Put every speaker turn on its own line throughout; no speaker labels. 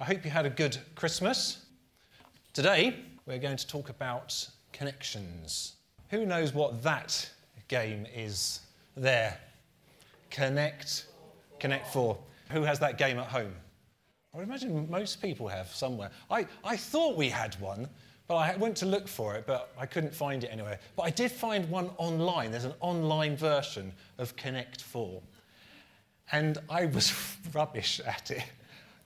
I hope you had a good Christmas. Today, we're going to talk about connections. Who knows what that game is there? Connect, Connect 4. Who has that game at home? I would imagine most people have somewhere. I, I thought we had one, but I went to look for it, but I couldn't find it anywhere. But I did find one online. There's an online version of Connect 4. And I was rubbish at it.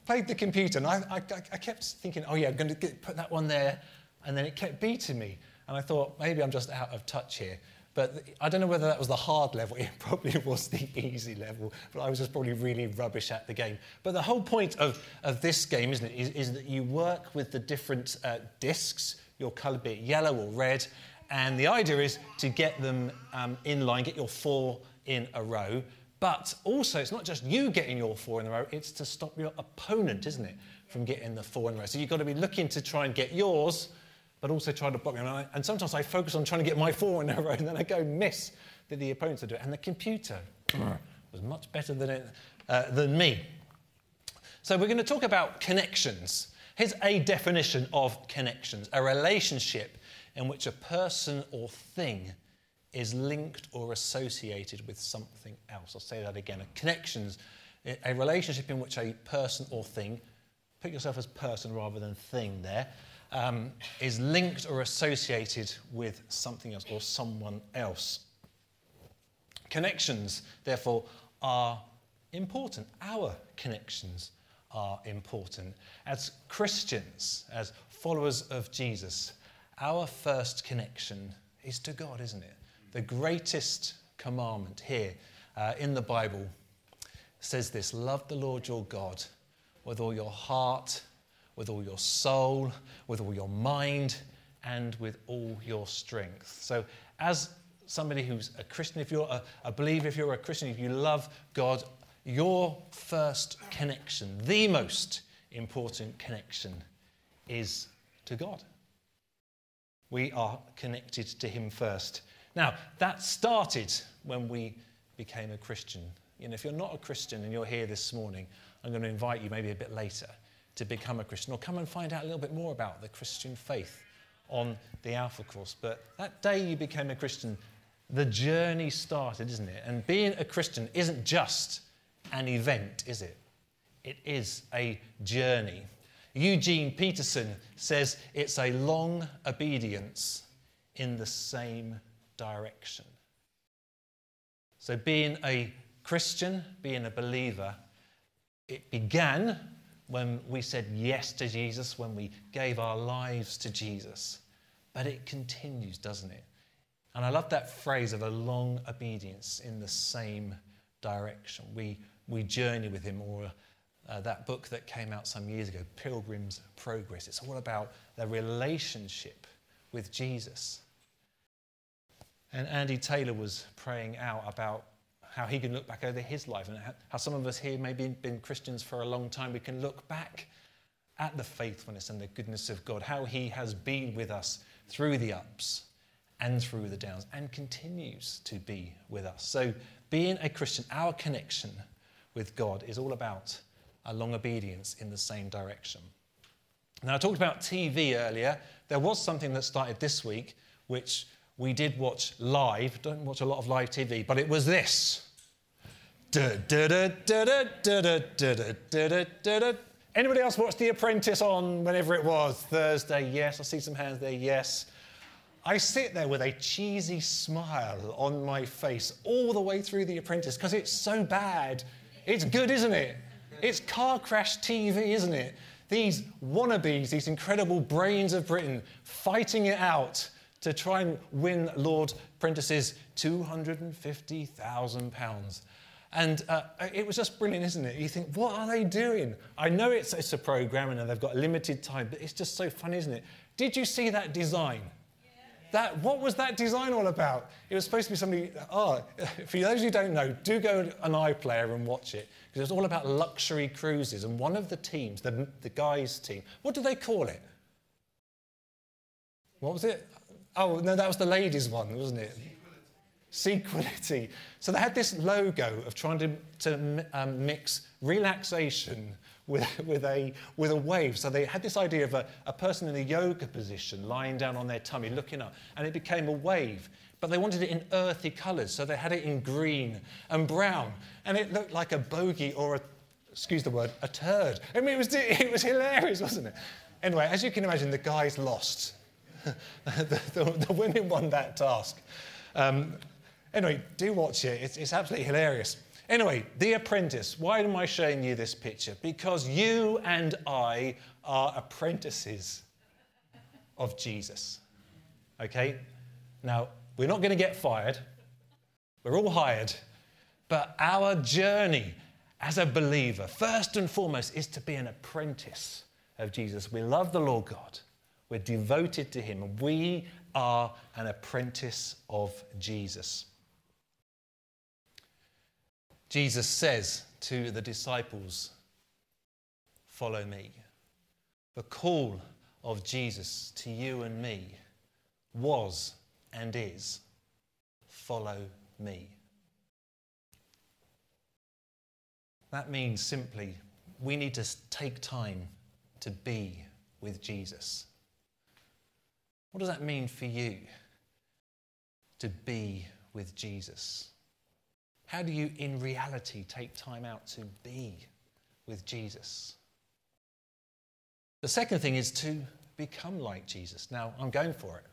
Played the computer, and I, I, I kept thinking, oh yeah, I'm going to get, put that one there. And then it kept beating me. And I thought, maybe I'm just out of touch here. But I don't know whether that was the hard level. It probably was the easy level. But I was just probably really rubbish at the game. But the whole point of, of this game, isn't it, is, is that you work with the different uh, discs, your colour be it yellow or red. And the idea is to get them um, in line, get your four in a row. But also, it's not just you getting your four in a row, it's to stop your opponent, isn't it, from getting the four in a row. So you've got to be looking to try and get yours but also try to block them. And, and sometimes I focus on trying to get my four in a row, and then I go miss that the opponents are doing. And the computer was much better than, it, uh, than me. So we're going to talk about connections. Here's a definition of connections a relationship in which a person or thing is linked or associated with something else. I'll say that again. A connections, a relationship in which a person or thing, put yourself as person rather than thing there, um, is linked or associated with something else or someone else. Connections, therefore, are important. Our connections are important. As Christians, as followers of Jesus, our first connection is to God, isn't it? The greatest commandment here uh, in the Bible says this Love the Lord your God with all your heart with all your soul, with all your mind, and with all your strength. So, as somebody who's a Christian, if you're a, a believer, if you're a Christian, if you love God, your first connection, the most important connection, is to God. We are connected to Him first. Now, that started when we became a Christian. You know, if you're not a Christian and you're here this morning, I'm going to invite you maybe a bit later to become a Christian or come and find out a little bit more about the Christian faith on the Alpha course. But that day you became a Christian, the journey started, isn't it? And being a Christian isn't just an event, is it? It is a journey. Eugene Peterson says it's a long obedience in the same direction. So, being a Christian, being a believer, it began when we said yes to Jesus, when we gave our lives to Jesus. But it continues, doesn't it? And I love that phrase of a long obedience in the same direction. We, we journey with him, or uh, that book that came out some years ago, Pilgrim's Progress. It's all about the relationship with Jesus. And Andy Taylor was praying out about how he can look back over his life and how some of us here maybe been Christians for a long time. We can look back at the faithfulness and the goodness of God, how he has been with us through the ups and through the downs and continues to be with us. So, being a Christian, our connection with God is all about a long obedience in the same direction. Now, I talked about TV earlier. There was something that started this week, which we did watch live. Don't watch a lot of live TV, but it was this. Anybody else watch The Apprentice on whenever it was? Thursday, yes. I see some hands there, yes. I sit there with a cheesy smile on my face all the way through The Apprentice because it's so bad. It's good, isn't it? It's car crash TV, isn't it? These wannabes, these incredible brains of Britain, fighting it out to try and win Lord Prentice's £250,000. And uh, it was just brilliant, isn't it? You think, what are they doing? I know it's, it's a program and they've got limited time, but it's just so fun, isn't it? Did you see that design? That, what was that design all about? It was supposed to be something. Oh, for those who don't know, do go on iPlayer and watch it because it's all about luxury cruises. And one of the teams, the, the guys' team, what do they call it? What was it? Oh, no, that was the ladies' one, wasn't it? Sequility. So they had this logo of trying to, to um, mix relaxation with, with, a, with a wave. So they had this idea of a, a person in a yoga position lying down on their tummy looking up, and it became a wave. But they wanted it in earthy colours, so they had it in green and brown, and it looked like a bogey or a, excuse the word, a turd. I mean, it was, it was hilarious, wasn't it? Anyway, as you can imagine, the guys lost. the, the, the, women won that task. Um, anyway, do watch it, it's, it's absolutely hilarious. Anyway, The Apprentice. Why am I showing you this picture? Because you and I are apprentices of Jesus. Okay? Now, we're not going to get fired, we're all hired, but our journey as a believer, first and foremost, is to be an apprentice of Jesus. We love the Lord God, we're devoted to Him, we are an apprentice of Jesus. Jesus says to the disciples, Follow me. The call of Jesus to you and me was and is follow me. That means simply we need to take time to be with Jesus. What does that mean for you to be with Jesus? How do you, in reality, take time out to be with Jesus? The second thing is to become like Jesus. Now, I'm going for it.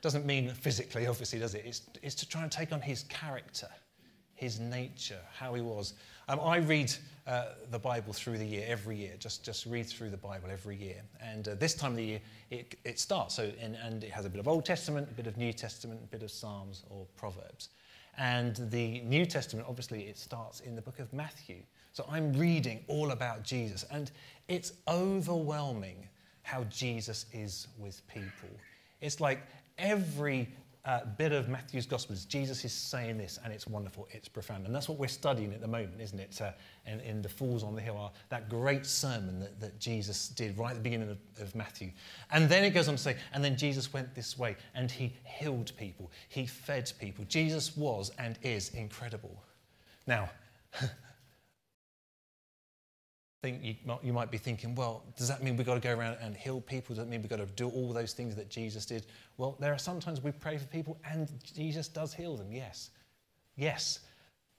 Doesn't mean physically, obviously, does it? It's, it's to try and take on his character, his nature, how he was. Um, I read uh, the Bible through the year, every year, just, just read through the Bible every year. And uh, this time of the year, it, it starts, so, and, and it has a bit of Old Testament, a bit of New Testament, a bit of Psalms or Proverbs. And the New Testament, obviously, it starts in the book of Matthew. So I'm reading all about Jesus, and it's overwhelming how Jesus is with people. It's like every uh, bit of Matthew's Gospels, Jesus is saying this, and it's wonderful, it's profound. And that's what we're studying at the moment, isn't it? Uh, in, in, the Fools on the Hill, are that great sermon that, that Jesus did right at the beginning of, of, Matthew. And then it goes on to say, and then Jesus went this way, and he healed people, he fed people. Jesus was and is incredible. Now, think you, you might be thinking, well, does that mean we've got to go around and heal people? Does that mean we've got to do all those things that Jesus did? Well, there are sometimes we pray for people and Jesus does heal them, yes. Yes.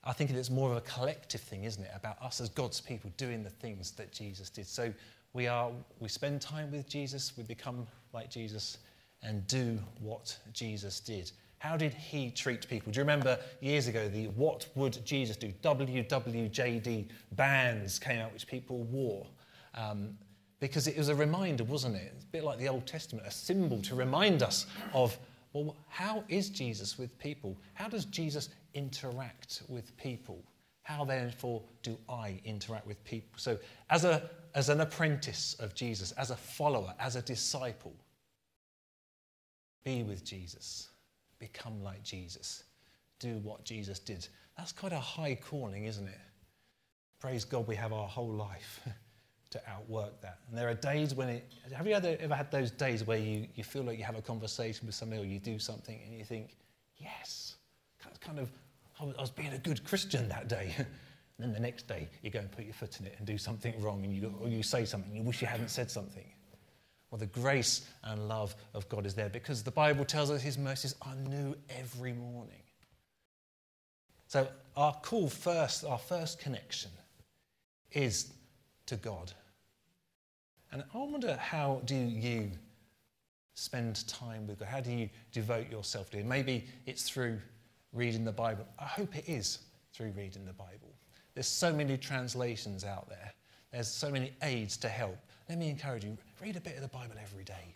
I think it's more of a collective thing, isn't it? About us as God's people doing the things that Jesus did. So we are we spend time with Jesus, we become like Jesus and do what Jesus did. How did he treat people? Do you remember years ago the What Would Jesus Do? WWJD bands came out which people wore. Um, because it was a reminder, wasn't it? It's a bit like the Old Testament, a symbol to remind us of, well, how is Jesus with people? How does Jesus interact with people? How therefore do I interact with people? So, as, a, as an apprentice of Jesus, as a follower, as a disciple, be with Jesus become like Jesus, do what Jesus did. That's quite a high calling, isn't it? Praise God, we have our whole life to outwork that. And there are days when it. Have you ever, ever had those days where you, you feel like you have a conversation with somebody or you do something and you think, yes, kind of, I was being a good Christian that day. and then the next day, you go and put your foot in it and do something wrong, and you, or you say something, you wish you hadn't said something. The grace and love of God is there because the Bible tells us His mercies are new every morning. So, our call first, our first connection is to God. And I wonder how do you spend time with God? How do you devote yourself to Him? Maybe it's through reading the Bible. I hope it is through reading the Bible. There's so many translations out there, there's so many aids to help. Let me encourage you read a bit of the Bible every day.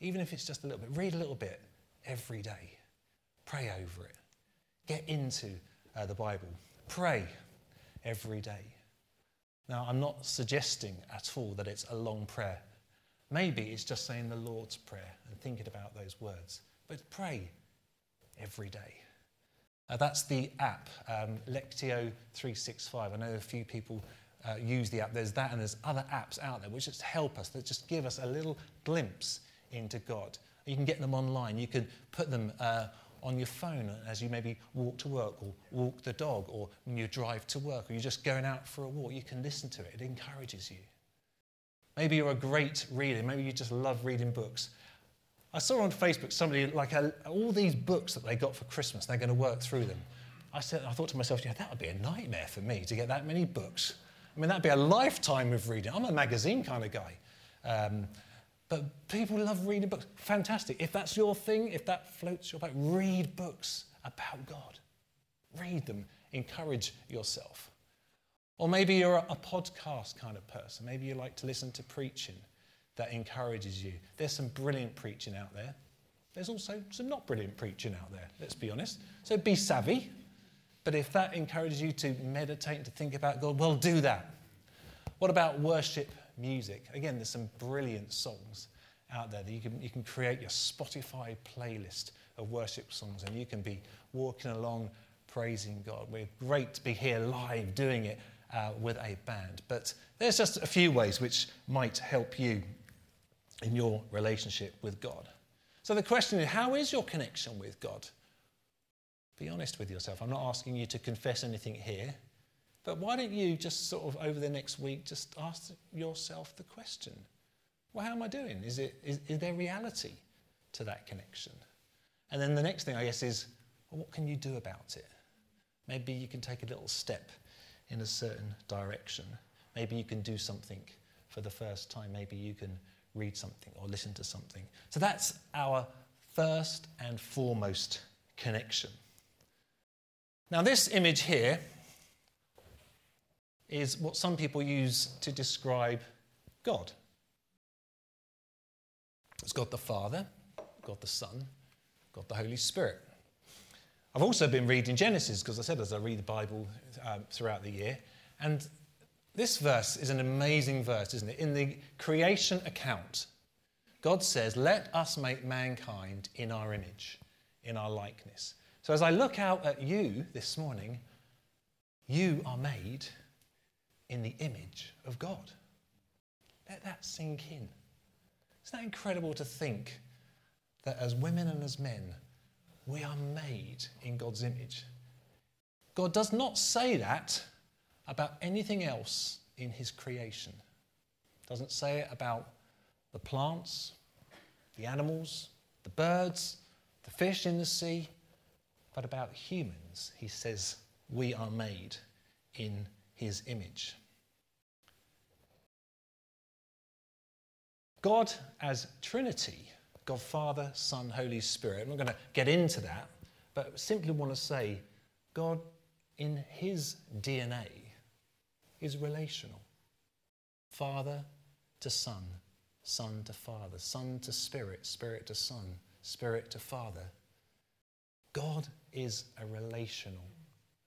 Even if it's just a little bit, read a little bit every day. Pray over it. Get into uh, the Bible. Pray every day. Now, I'm not suggesting at all that it's a long prayer. Maybe it's just saying the Lord's Prayer and thinking about those words. But pray every day. Uh, that's the app, um, Lectio 365. I know a few people uh, use the app. There's that, and there's other apps out there which just help us, that just give us a little glimpse into God. You can get them online. You can put them uh, on your phone as you maybe walk to work or walk the dog or when you drive to work or you're just going out for a walk. You can listen to it, it encourages you. Maybe you're a great reader, maybe you just love reading books. I saw on Facebook somebody like all these books that they got for Christmas, they're going to work through them. I, said, I thought to myself, yeah, that would be a nightmare for me to get that many books. I mean, that'd be a lifetime of reading. I'm a magazine kind of guy. Um, but people love reading books. Fantastic. If that's your thing, if that floats your boat, read books about God. Read them. Encourage yourself. Or maybe you're a, a podcast kind of person. Maybe you like to listen to preaching that encourages you. There's some brilliant preaching out there. There's also some not brilliant preaching out there, let's be honest. So be savvy. But if that encourages you to meditate and to think about God, well, do that. What about worship music. Again, there's some brilliant songs out there that you can, you can create your Spotify playlist of worship songs and you can be walking along praising God. We're great to be here live doing it uh, with a band. But there's just a few ways which might help you in your relationship with God. So the question is how is your connection with God? Be honest with yourself. I'm not asking you to confess anything here. But why don't you just sort of over the next week just ask yourself the question well, how am I doing? Is, it, is, is there reality to that connection? And then the next thing, I guess, is well, what can you do about it? Maybe you can take a little step in a certain direction. Maybe you can do something for the first time. Maybe you can read something or listen to something. So that's our first and foremost connection. Now, this image here is what some people use to describe God. It's God the Father, God the Son, God the Holy Spirit. I've also been reading Genesis, because I said as I read the Bible um, throughout the year, and this verse is an amazing verse, isn't it? In the creation account, God says, Let us make mankind in our image, in our likeness. So as I look out at you this morning, you are made in the image of God. Let that sink in. Isn't that incredible to think that as women and as men, we are made in God's image? God does not say that about anything else in his creation. Doesn't say it about the plants, the animals, the birds, the fish in the sea, but about humans. He says we are made in his image. God as Trinity, God Father, Son, Holy Spirit. I'm not going to get into that, but simply want to say God in his DNA is relational. Father to Son, Son to Father, Son to Spirit, Spirit to Son, Spirit to Father. God is a relational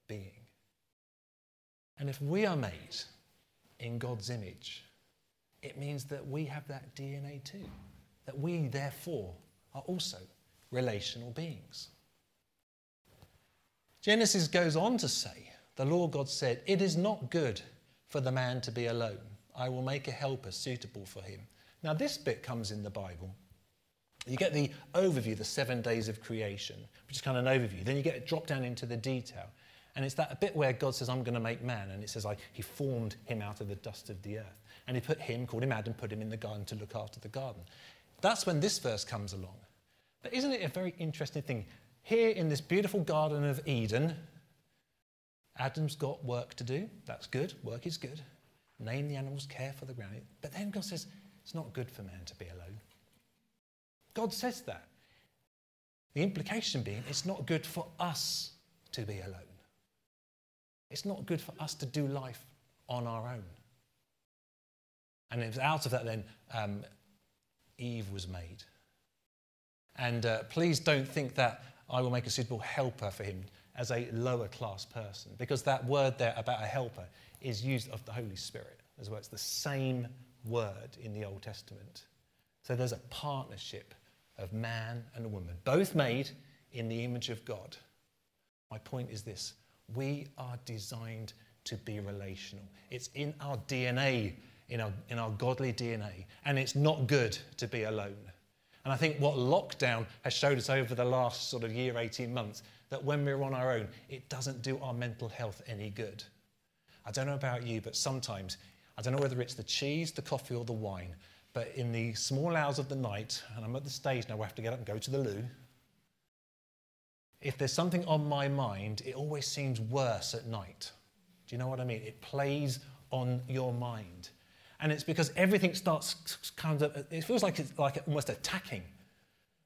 being. And if we are made in God's image, it means that we have that DNA too. That we, therefore, are also relational beings. Genesis goes on to say, the Lord God said, It is not good for the man to be alone. I will make a helper suitable for him. Now, this bit comes in the Bible. You get the overview, the seven days of creation, which is kind of an overview. Then you get dropped down into the detail. And it's that bit where God says, I'm going to make man. And it says, like, He formed him out of the dust of the earth. And He put him, called him Adam, put him in the garden to look after the garden. That's when this verse comes along. But isn't it a very interesting thing? Here in this beautiful Garden of Eden, Adam's got work to do. That's good. Work is good. Name the animals, care for the ground. But then God says, it's not good for man to be alone. God says that. The implication being, it's not good for us to be alone. It's not good for us to do life on our own. And it was out of that then um, Eve was made. And uh, please don't think that I will make a suitable helper for him as a lower class person, because that word there about a helper is used of the Holy Spirit as well. It's the same word in the Old Testament. So there's a partnership of man and woman, both made in the image of God. My point is this we are designed to be relational. It's in our DNA, in our, in our godly DNA, and it's not good to be alone. And I think what lockdown has showed us over the last sort of year, 18 months, that when we're on our own, it doesn't do our mental health any good. I don't know about you, but sometimes, I don't know whether it's the cheese, the coffee, or the wine, but in the small hours of the night, and I'm at the stage now where I have to get up and go to the loo, if there's something on my mind, it always seems worse at night. Do you know what I mean? It plays on your mind. And it's because everything starts kind of, it feels like it's like almost attacking.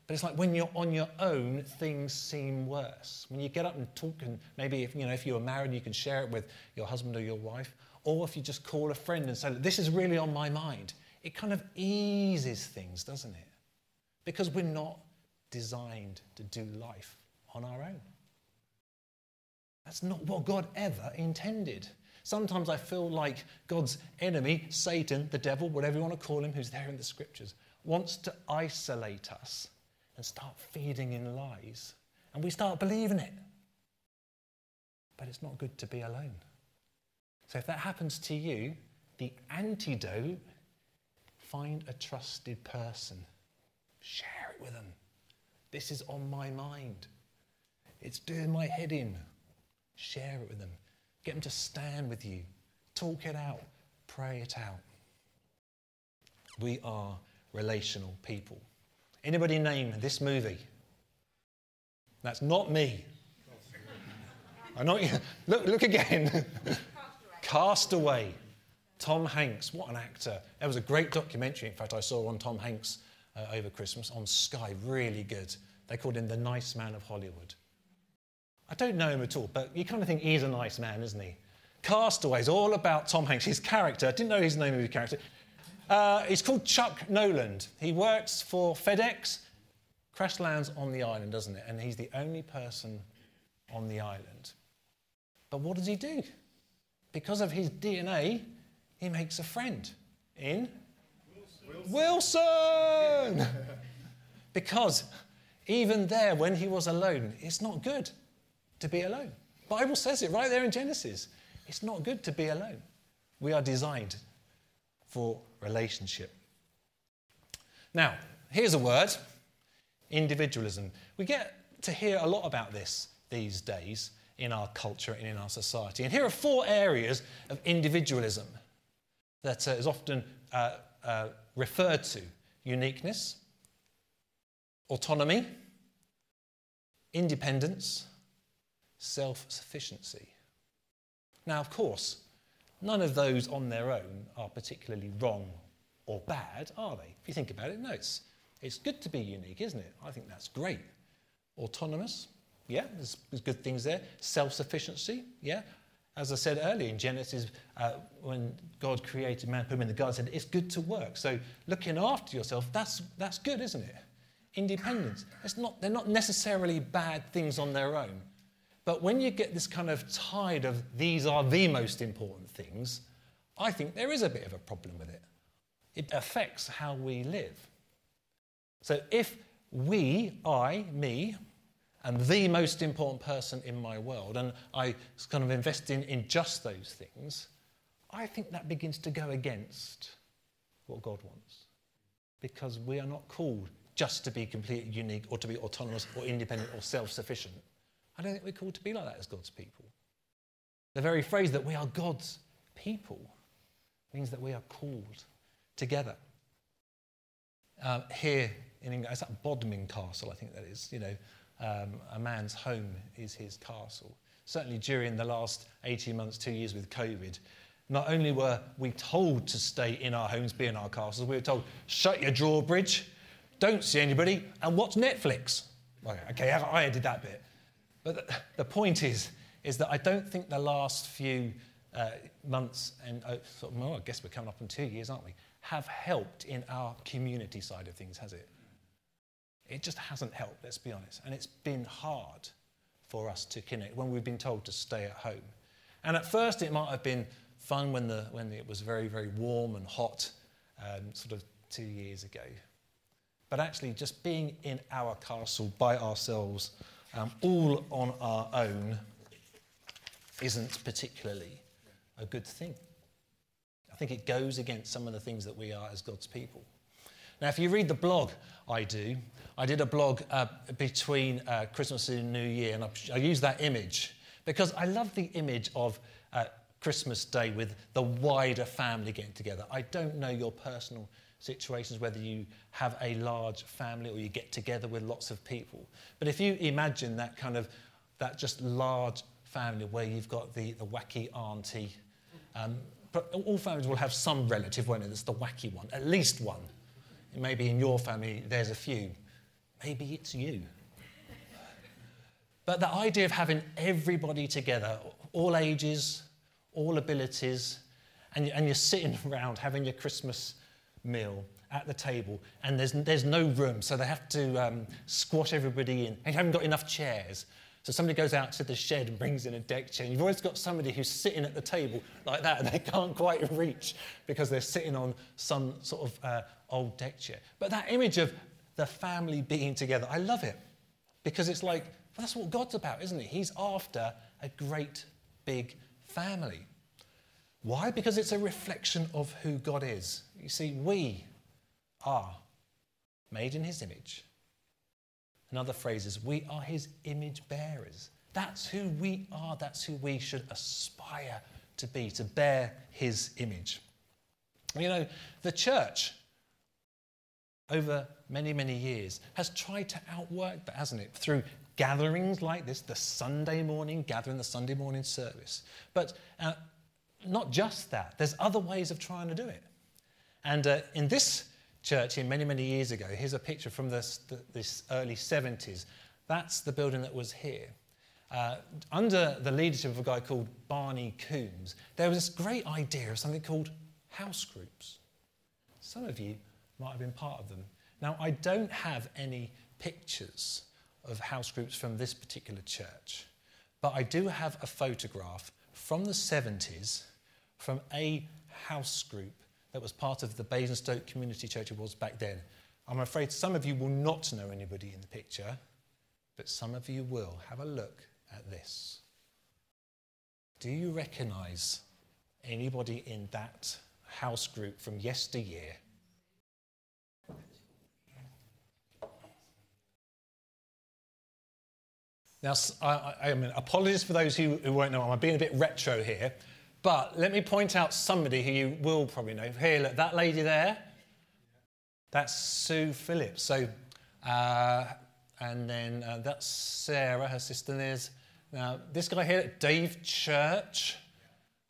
But it's like when you're on your own, things seem worse. When you get up and talk, and maybe if, you know, if you're married, you can share it with your husband or your wife, or if you just call a friend and say, This is really on my mind, it kind of eases things, doesn't it? Because we're not designed to do life on our own. That's not what God ever intended. Sometimes I feel like God's enemy, Satan, the devil, whatever you want to call him, who's there in the scriptures, wants to isolate us and start feeding in lies. And we start believing it. But it's not good to be alone. So if that happens to you, the antidote find a trusted person, share it with them. This is on my mind. It's doing my head in. Share it with them. Get them to stand with you. Talk it out. Pray it out. We are relational people. Anybody name this movie? That's not me. I know. Look, look again. Castaway. Tom Hanks. What an actor. There was a great documentary, in fact, I saw on Tom Hanks uh, over Christmas on Sky. Really good. They called him the nice man of Hollywood. I don't know him at all, but you kind of think he's a nice man, isn't he? Castaways, all about Tom Hanks, his character. I didn't know his name of his character. Uh, he's called Chuck Noland. He works for FedEx. Crash lands on the island, doesn't it? And he's the only person on the island. But what does he do? Because of his DNA, he makes a friend in Wilson. Wilson! because even there, when he was alone, it's not good to be alone. Bible says it right there in Genesis. It's not good to be alone. We are designed for relationship. Now, here's a word individualism. We get to hear a lot about this these days in our culture and in our society. And here are four areas of individualism that uh, is often uh, uh, referred to uniqueness, autonomy, independence, self sufficiency. Now, of course, none of those on their own are particularly wrong or bad, are they? If you think about it, no, it's, it's good to be unique, isn't it? I think that's great. Autonomous, yeah, there's, there's good things there. Self sufficiency, yeah. As I said earlier in Genesis, uh, when God created man, put him in the garden, said it's good to work. So looking after yourself, that's, that's good, isn't it? Independence, it's not, they're not necessarily bad things on their own. But when you get this kind of tide of these are the most important things, I think there is a bit of a problem with it. It affects how we live. So if we, I, me, am the most important person in my world, and I kind of invest in, in just those things, I think that begins to go against what God wants. Because we are not called just to be completely unique or to be autonomous or independent or self sufficient. I don't think we're called to be like that as God's people. The very phrase that we are God's people means that we are called together. Uh, here in England, it's at Bodiam Castle, I think that is. You know, um, a man's home is his castle. Certainly during the last 18 months, two years with COVID, not only were we told to stay in our homes, be in our castles, we were told, shut your drawbridge, don't see anybody, and watch Netflix. Okay, I did that bit. But the, the point is, is that I don't think the last few uh, months, and uh, well, I guess we're coming up on two years, aren't we, have helped in our community side of things, has it? It just hasn't helped, let's be honest. And it's been hard for us to connect when we've been told to stay at home. And at first, it might have been fun when, the, when it was very, very warm and hot, um, sort of two years ago. But actually, just being in our castle by ourselves um, all on our own isn't particularly a good thing. I think it goes against some of the things that we are as God's people. Now, if you read the blog I do, I did a blog uh, between uh, Christmas and New Year, and I, I use that image because I love the image of uh, Christmas Day with the wider family getting together. I don't know your personal situations, whether you have a large family or you get together with lots of people. But if you imagine that kind of, that just large family where you've got the, the wacky auntie, um, but all families will have some relative, won't it, that's the wacky one, at least one. Maybe in your family there's a few. Maybe it's you. But the idea of having everybody together, all ages, all abilities, and, and you're sitting around having your Christmas meal at the table, and there's, there's no room, so they have to um, squash everybody in, and you haven't got enough chairs. So somebody goes out to the shed and brings in a deck chair. You've always got somebody who's sitting at the table like that, and they can't quite reach because they're sitting on some sort of uh, old deck chair. But that image of the family being together, I love it because it's like well, that's what God's about, isn't it? He's after a great big family. Why? Because it's a reflection of who God is. You see, we are made in His image. Another phrase is, we are His image bearers. That's who we are. That's who we should aspire to be, to bear His image. You know, the church over many, many years has tried to outwork that, hasn't it? Through gatherings like this, the Sunday morning gathering, the Sunday morning service. But uh, not just that, there's other ways of trying to do it. And uh, in this church here many, many years ago, here's a picture from this, this early 70s. That's the building that was here. Uh, under the leadership of a guy called Barney Coombs, there was this great idea of something called house groups. Some of you might have been part of them. Now, I don't have any pictures of house groups from this particular church, but I do have a photograph from the 70s from a house group that was part of the Basingstoke Community Church it was back then. I'm afraid some of you will not know anybody in the picture, but some of you will. Have a look at this. Do you recognize anybody in that house group from yesteryear? Now, I, I mean, apologies for those who, who won't know, I'm being a bit retro here, but let me point out somebody who you will probably know. Here, look, that lady there, that's Sue Phillips. So, uh, and then uh, that's Sarah, her sister Liz. Now, this guy here, Dave Church.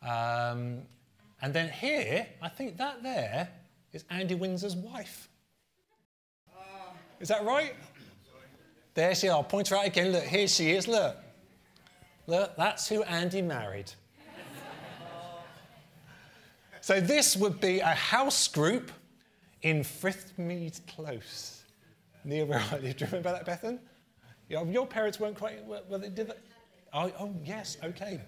Um, and then here, I think that there is Andy Windsor's wife. Is that right? There she is. I'll point her out again. Look, here she is. Look. Look, that's who Andy married. So this would be a house group in Frithmead Close, near where I live. Do you remember that, Bethan? Your parents weren't quite, well, they did that. Oh, oh, yes, okay.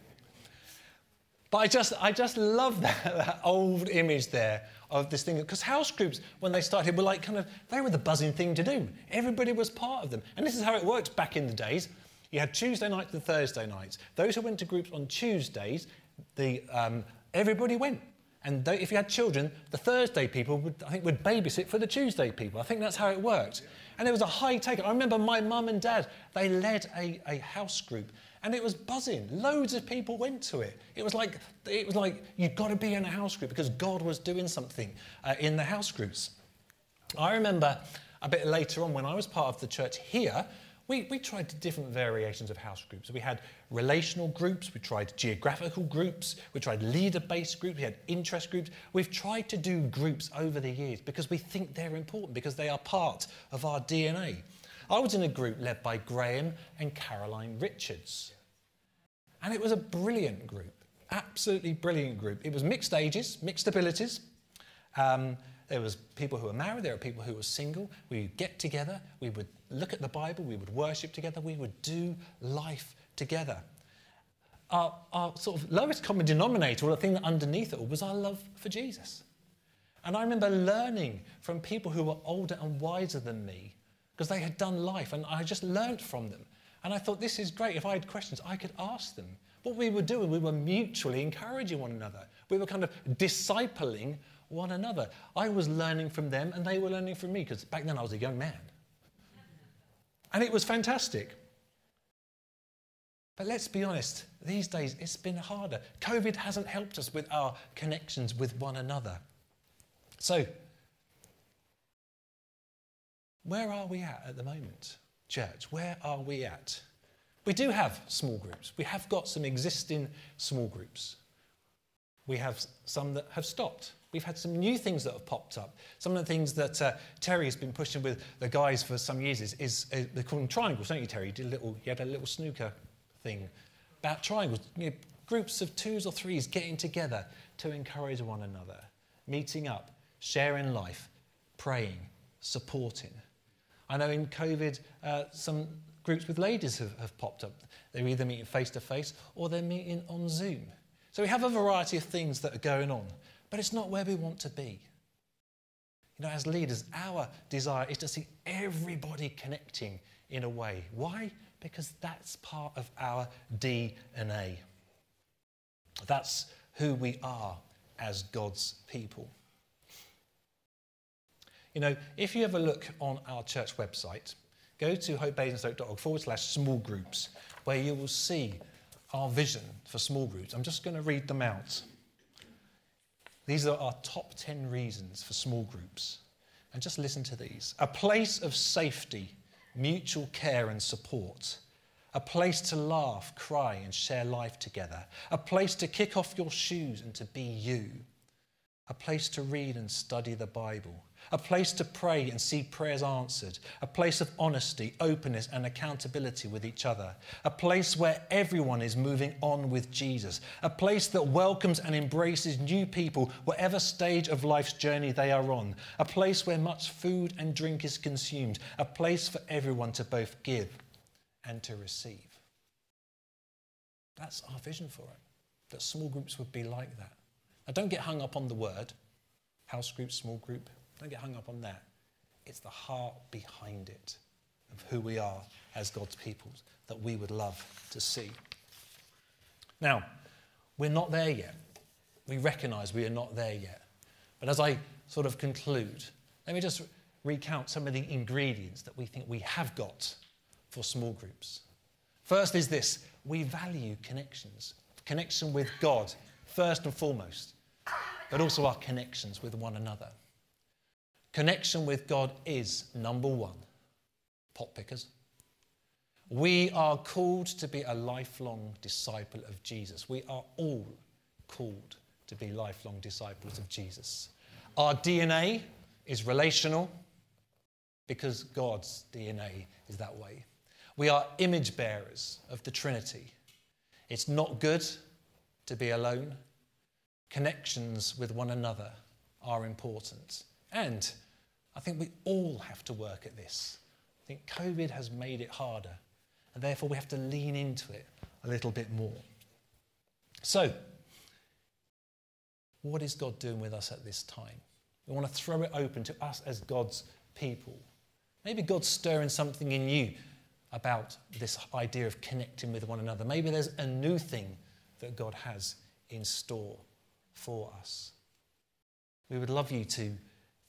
But I just, I just love that, that old image there of this thing. Because house groups, when they started, were like kind of, they were the buzzing thing to do. Everybody was part of them. And this is how it worked back in the days. You had Tuesday nights and Thursday nights. Those who went to groups on Tuesdays, the, um, everybody went. And they, if you had children, the Thursday people would, I think, would babysit for the Tuesday people. I think that's how it worked. And it was a high take. I remember my mum and dad, they led a, a house group and it was buzzing. Loads of people went to it. It was like, it was like you've got to be in a house group because God was doing something uh, in the house groups. I remember a bit later on when I was part of the church here, we, we tried different variations of house groups. We had relational groups, we tried geographical groups, we tried leader based groups, we had interest groups. We've tried to do groups over the years because we think they're important, because they are part of our DNA. I was in a group led by Graham and Caroline Richards. And it was a brilliant group, absolutely brilliant group. It was mixed ages, mixed abilities. Um, there was people who were married, there were people who were single. We would get together, we would look at the Bible, we would worship together, we would do life together. Our, our sort of lowest common denominator, or the thing that underneath it all, was our love for Jesus. And I remember learning from people who were older and wiser than me because they had done life and I just learnt from them. And I thought, this is great. If I had questions, I could ask them. What we were doing, we were mutually encouraging one another. We were kind of discipling one another. I was learning from them and they were learning from me because back then I was a young man. And it was fantastic. But let's be honest, these days it's been harder. COVID hasn't helped us with our connections with one another. So, where are we at at the moment, church? Where are we at? We do have small groups. We have got some existing small groups. We have some that have stopped. We've had some new things that have popped up. Some of the things that uh, Terry has been pushing with the guys for some years is, is uh, they call them triangles, don't you, Terry? You, did a little, you had a little snooker thing about triangles, you know, groups of twos or threes getting together to encourage one another, meeting up, sharing life, praying, supporting. I know in COVID, uh, some groups with ladies have, have popped up. They're either meeting face to face or they're meeting on Zoom. So we have a variety of things that are going on, but it's not where we want to be. You know, as leaders, our desire is to see everybody connecting in a way. Why? Because that's part of our DNA. That's who we are as God's people. You know, if you ever look on our church website, go to hopebasingstoke.org forward slash small groups, where you will see our vision for small groups. I'm just going to read them out. These are our top 10 reasons for small groups. And just listen to these a place of safety, mutual care and support, a place to laugh, cry, and share life together, a place to kick off your shoes and to be you, a place to read and study the Bible a place to pray and see prayers answered, a place of honesty, openness, and accountability with each other, a place where everyone is moving on with Jesus, a place that welcomes and embraces new people, whatever stage of life's journey they are on, a place where much food and drink is consumed, a place for everyone to both give and to receive. That's our vision for it, that small groups would be like that. Now, don't get hung up on the word. House group, small group, don't get hung up on that. It's the heart behind it of who we are as God's people that we would love to see. Now, we're not there yet. We recognize we are not there yet. But as I sort of conclude, let me just recount some of the ingredients that we think we have got for small groups. First is this we value connections, connection with God, first and foremost, but also our connections with one another. Connection with God is number one. Pot pickers. We are called to be a lifelong disciple of Jesus. We are all called to be lifelong disciples of Jesus. Our DNA is relational because God's DNA is that way. We are image bearers of the Trinity. It's not good to be alone. Connections with one another are important. And I think we all have to work at this. I think COVID has made it harder, and therefore we have to lean into it a little bit more. So, what is God doing with us at this time? We want to throw it open to us as God's people. Maybe God's stirring something in you about this idea of connecting with one another. Maybe there's a new thing that God has in store for us. We would love you to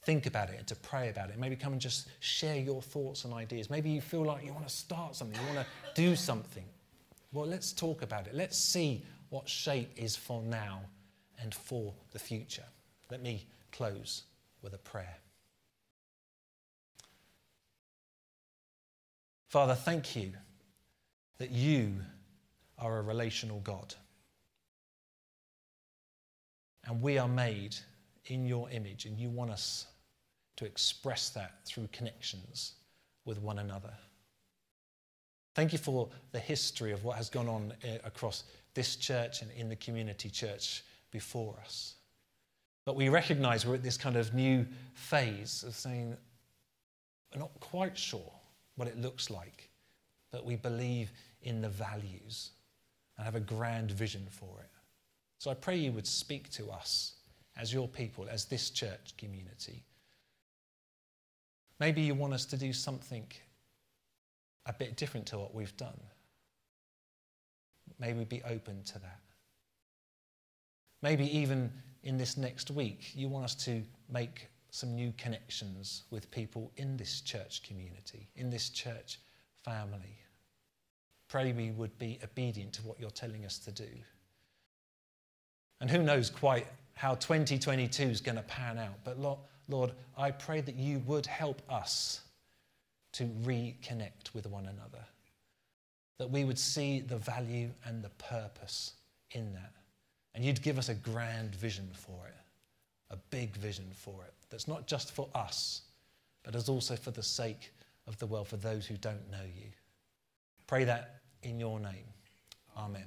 think about it and to pray about it. Maybe come and just share your thoughts and ideas. Maybe you feel like you want to start something, you want to do something. Well, let's talk about it. Let's see what shape is for now and for the future. Let me close with a prayer. Father, thank you that you are a relational God. And we are made in your image, and you want us to express that through connections with one another. Thank you for the history of what has gone on eh, across this church and in the community church before us. But we recognize we're at this kind of new phase of saying, we're not quite sure what it looks like, but we believe in the values and have a grand vision for it. So I pray you would speak to us as your people, as this church community Maybe you want us to do something a bit different to what we've done. May we be open to that. Maybe even in this next week, you want us to make some new connections with people in this church community, in this church family. Pray we would be obedient to what you're telling us to do. And who knows quite how 2022 is going to pan out, but Lord, I pray that you would help us to reconnect with one another, that we would see the value and the purpose in that. And you'd give us a grand vision for it, a big vision for it, that's not just for us, but is also for the sake of the world, for those who don't know you. Pray that in your name. Amen.